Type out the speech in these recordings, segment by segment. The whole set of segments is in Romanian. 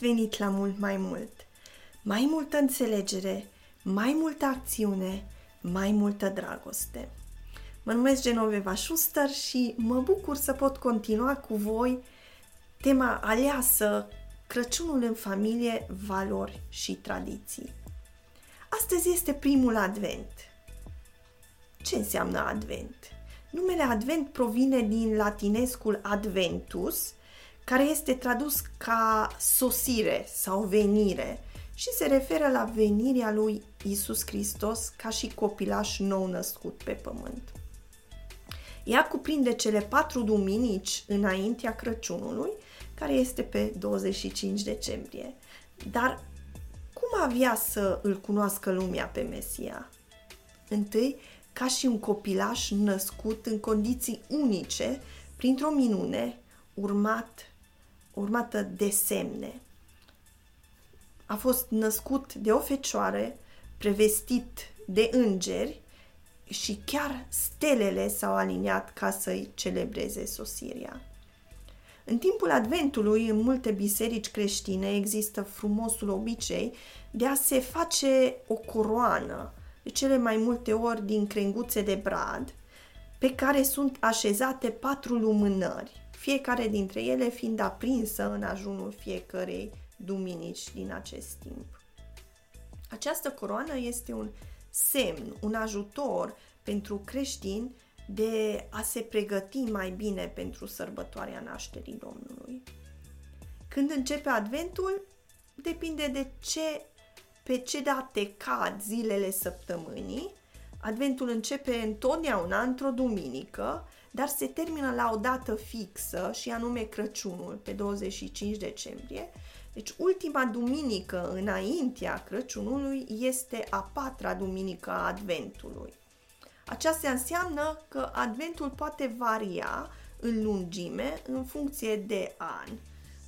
Bine ați venit la mult mai mult! Mai multă înțelegere, mai multă acțiune, mai multă dragoste. Mă numesc Genoveva Schuster și mă bucur să pot continua cu voi tema aleasă Crăciunul în familie, valori și tradiții. Astăzi este primul advent. Ce înseamnă advent? Numele advent provine din latinescul adventus, care este tradus ca sosire sau venire și se referă la venirea lui Isus Hristos ca și copilaș nou născut pe pământ. Ea cuprinde cele patru duminici înaintea Crăciunului, care este pe 25 decembrie. Dar cum avea să îl cunoască lumea pe Mesia? Întâi, ca și un copilaș născut în condiții unice, printr-o minune, urmat urmată de semne. A fost născut de o fecioară, prevestit de îngeri și chiar stelele s-au aliniat ca să-i celebreze sosirea. În timpul Adventului, în multe biserici creștine, există frumosul obicei de a se face o coroană, de cele mai multe ori din crenguțe de brad, pe care sunt așezate patru lumânări fiecare dintre ele fiind aprinsă în ajunul fiecărei duminici din acest timp. Această coroană este un semn, un ajutor pentru creștini de a se pregăti mai bine pentru sărbătoarea nașterii Domnului. Când începe Adventul, depinde de ce, pe ce date cad zilele săptămânii. Adventul începe întotdeauna într-o duminică dar se termină la o dată fixă și anume Crăciunul, pe 25 decembrie. Deci ultima duminică înaintea Crăciunului este a patra duminică a Adventului. Aceasta înseamnă că Adventul poate varia în lungime în funcție de an.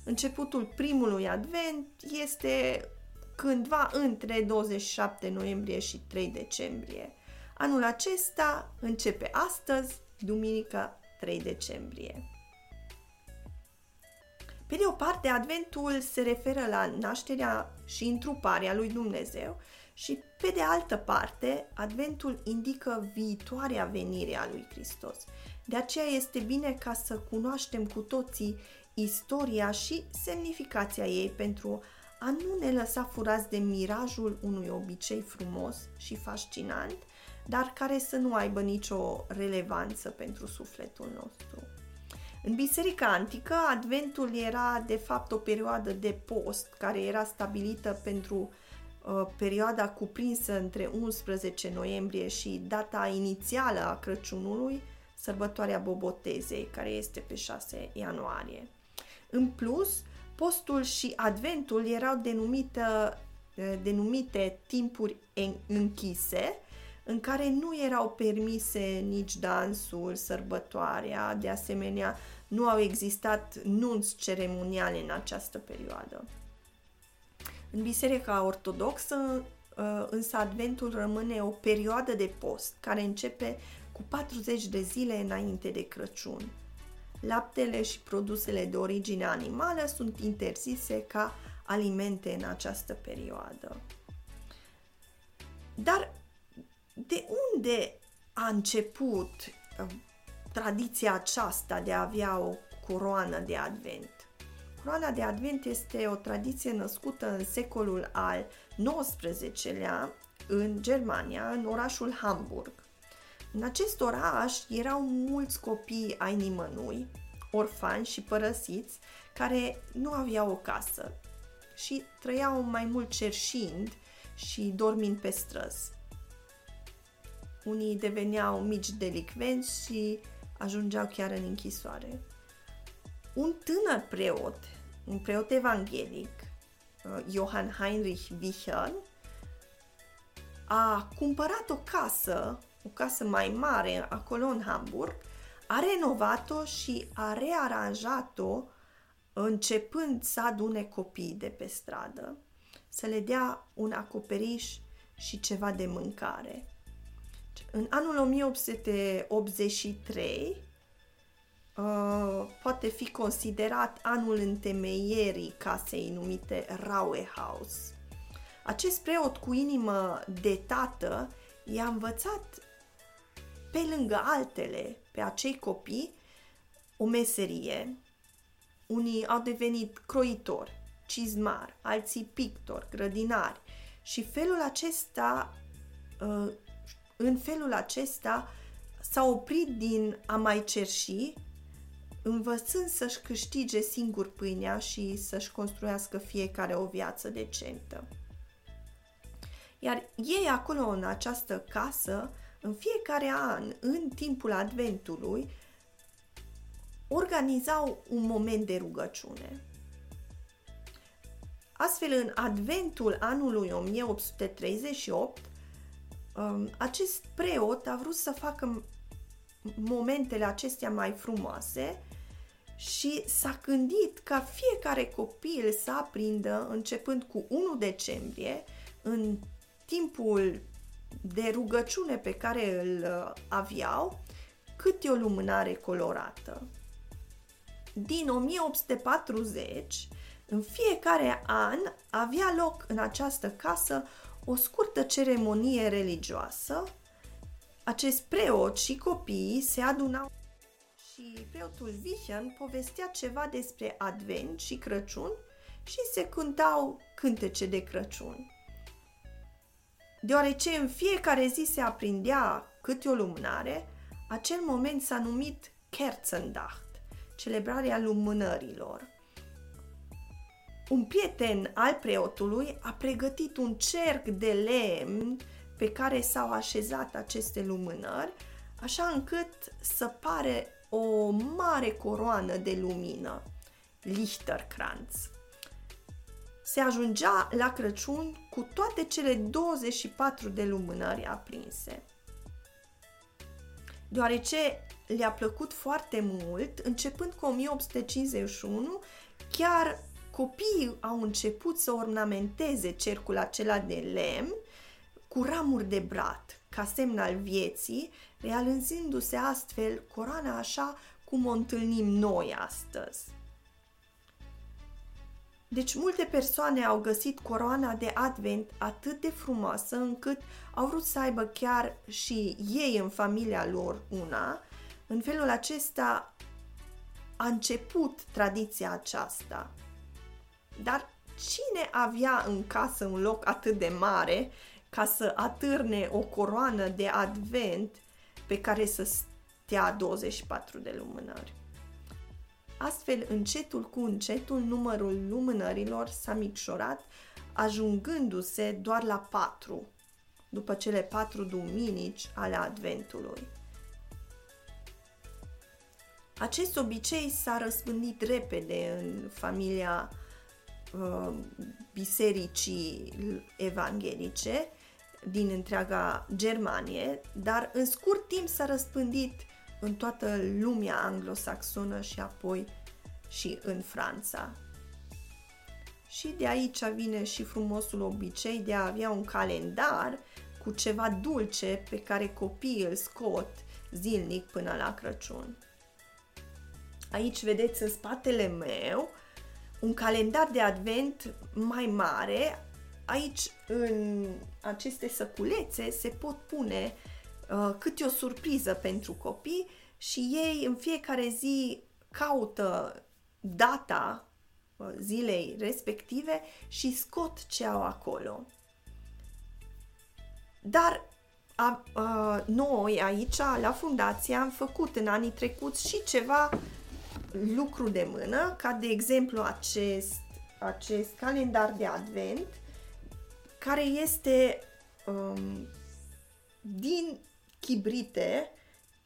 Începutul primului Advent este cândva între 27 noiembrie și 3 decembrie. Anul acesta începe astăzi, duminica 3 decembrie. Pe de o parte, Adventul se referă la nașterea și întruparea lui Dumnezeu și pe de altă parte, Adventul indică viitoarea venire a lui Hristos. De aceea este bine ca să cunoaștem cu toții istoria și semnificația ei pentru a nu ne lăsa furați de mirajul unui obicei frumos și fascinant dar care să nu aibă nicio relevanță pentru sufletul nostru. În Biserica Antică, Adventul era de fapt o perioadă de post care era stabilită pentru uh, perioada cuprinsă între 11 noiembrie și data inițială a Crăciunului, sărbătoarea Bobotezei, care este pe 6 ianuarie. În plus, postul și Adventul erau denumite, uh, denumite timpuri închise, în care nu erau permise nici dansul, sărbătoarea, de asemenea, nu au existat nunți ceremoniale în această perioadă. În Biserica Ortodoxă, uh, însă Adventul rămâne o perioadă de post care începe cu 40 de zile înainte de Crăciun. Laptele și produsele de origine animală sunt interzise ca alimente în această perioadă. Dar de unde a început uh, tradiția aceasta de a avea o coroană de advent? Coroana de advent este o tradiție născută în secolul al XIX-lea în Germania, în orașul Hamburg. În acest oraș erau mulți copii ai nimănui, orfani și părăsiți, care nu aveau o casă și trăiau mai mult cerșind și dormind pe străzi. Unii deveneau mici delicvenți și ajungeau chiar în închisoare. Un tânăr preot, un preot evanghelic, uh, Johann Heinrich Wichern, a cumpărat o casă, o casă mai mare acolo în Hamburg, a renovat-o și a rearanjat-o începând să adune copii de pe stradă, să le dea un acoperiș și ceva de mâncare. În anul 1883, uh, poate fi considerat anul întemeierii casei numite Raue House. Acest preot cu inimă de tată i-a învățat pe lângă altele pe acei copii o meserie. Unii au devenit croitori, cizmar, alții pictori, grădinari și felul acesta, uh, în felul acesta s-a oprit din a mai cerși, învățând să-și câștige singur pâinea și să-și construiască fiecare o viață decentă. Iar ei acolo în această casă, în fiecare an, în timpul Adventului, organizau un moment de rugăciune. Astfel, în Adventul anului 1838, um, acest preot a vrut să facă momentele acestea mai frumoase și s-a gândit ca fiecare copil să aprindă, începând cu 1 decembrie, în timpul de rugăciune pe care îl uh, aveau, câte o lumânare colorată. Din 1840, în fiecare an avea loc în această casă o scurtă ceremonie religioasă. Acest preot și copiii se adunau și preotul Vivian povestea ceva despre Advent și Crăciun și se cântau cântece de Crăciun. Deoarece în fiecare zi se aprindea câte o lumânare, acel moment s-a numit Kerzendacht, celebrarea lumânărilor. Un prieten al preotului a pregătit un cerc de lemn pe care s-au așezat aceste lumânări, așa încât să pare o mare coroană de lumină, Lichterkranz se ajungea la Crăciun cu toate cele 24 de lumânări aprinse. Deoarece le-a plăcut foarte mult, începând cu 1851, chiar copiii au început să ornamenteze cercul acela de lemn cu ramuri de brat, ca semn al vieții, realizându-se astfel coroana așa cum o întâlnim noi astăzi. Deci multe persoane au găsit coroana de advent atât de frumoasă încât au vrut să aibă chiar și ei în familia lor una. În felul acesta a început tradiția aceasta. Dar cine avea în casă un loc atât de mare ca să atârne o coroană de advent pe care să stea 24 de lumânări? Astfel, încetul cu încetul, numărul lumânărilor s-a micșorat, ajungându-se doar la patru, după cele patru duminici ale Adventului. Acest obicei s-a răspândit repede în familia uh, bisericii evanghelice din întreaga Germanie, dar în scurt timp s-a răspândit în toată lumea anglosaxonă și apoi și în Franța. Și de aici vine și frumosul obicei de a avea un calendar cu ceva dulce pe care copiii îl scot zilnic până la Crăciun. Aici vedeți în spatele meu un calendar de advent mai mare. Aici, în aceste săculețe, se pot pune Uh, câte o surpriză pentru copii și ei în fiecare zi caută data uh, zilei respective și scot ce au acolo. Dar a, a, noi aici, la fundație, am făcut în anii trecuți și ceva lucru de mână, ca de exemplu acest, acest calendar de advent, care este um, din chibrite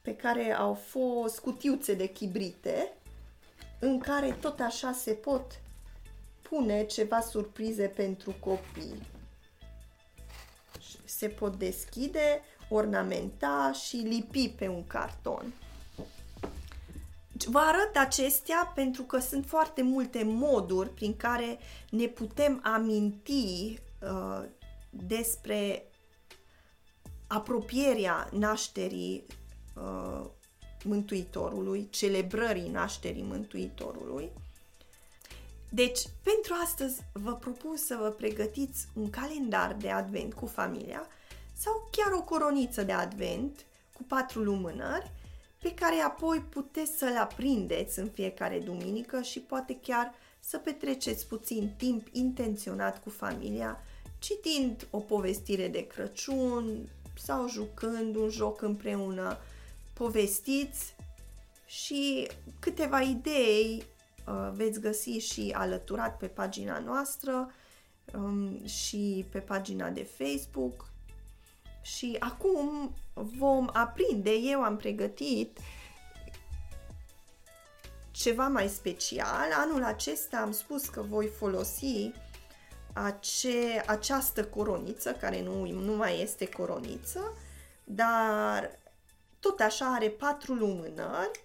pe care au fost cutiuțe de chibrite în care tot așa se pot pune ceva surprize pentru copii. Se pot deschide, ornamenta și lipi pe un carton. Vă arăt acestea pentru că sunt foarte multe moduri prin care ne putem aminti uh, despre apropierea nașterii uh, Mântuitorului, celebrării nașterii Mântuitorului. Deci, pentru astăzi vă propun să vă pregătiți un calendar de advent cu familia sau chiar o coroniță de advent cu patru lumânări pe care apoi puteți să-l aprindeți în fiecare duminică și poate chiar să petreceți puțin timp intenționat cu familia, citind o povestire de Crăciun sau jucând un joc împreună, povestiți și câteva idei uh, veți găsi și alăturat pe pagina noastră um, și pe pagina de Facebook. Și acum vom aprinde, eu am pregătit ceva mai special. Anul acesta am spus că voi folosi ace, această coroniță, care nu, nu mai este coroniță, dar tot așa are patru lumânări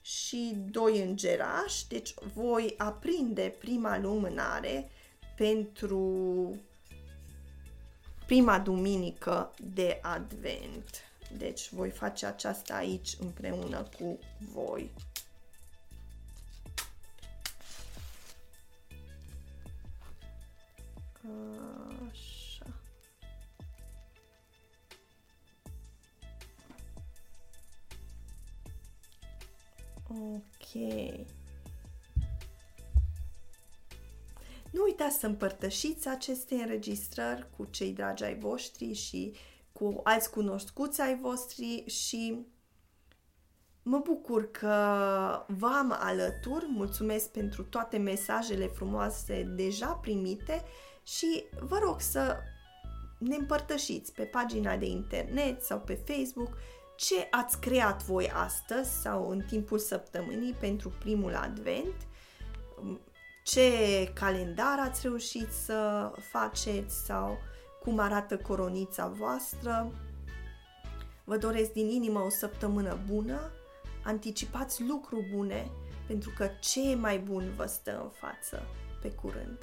și doi îngerași, deci voi aprinde prima lumânare pentru prima duminică de Advent. Deci voi face aceasta aici împreună cu voi. Așa. Ok. Nu uitați să împărtășiți aceste înregistrări cu cei dragi ai voștri și cu alți cunoscuți ai voștri și mă bucur că v-am alătur, mulțumesc pentru toate mesajele frumoase deja primite și vă rog să ne împărtășiți pe pagina de internet sau pe Facebook ce ați creat voi astăzi sau în timpul săptămânii pentru primul advent, ce calendar ați reușit să faceți sau cum arată coronița voastră. Vă doresc din inimă o săptămână bună, anticipați lucruri bune, pentru că ce mai bun vă stă în față. Pe curând!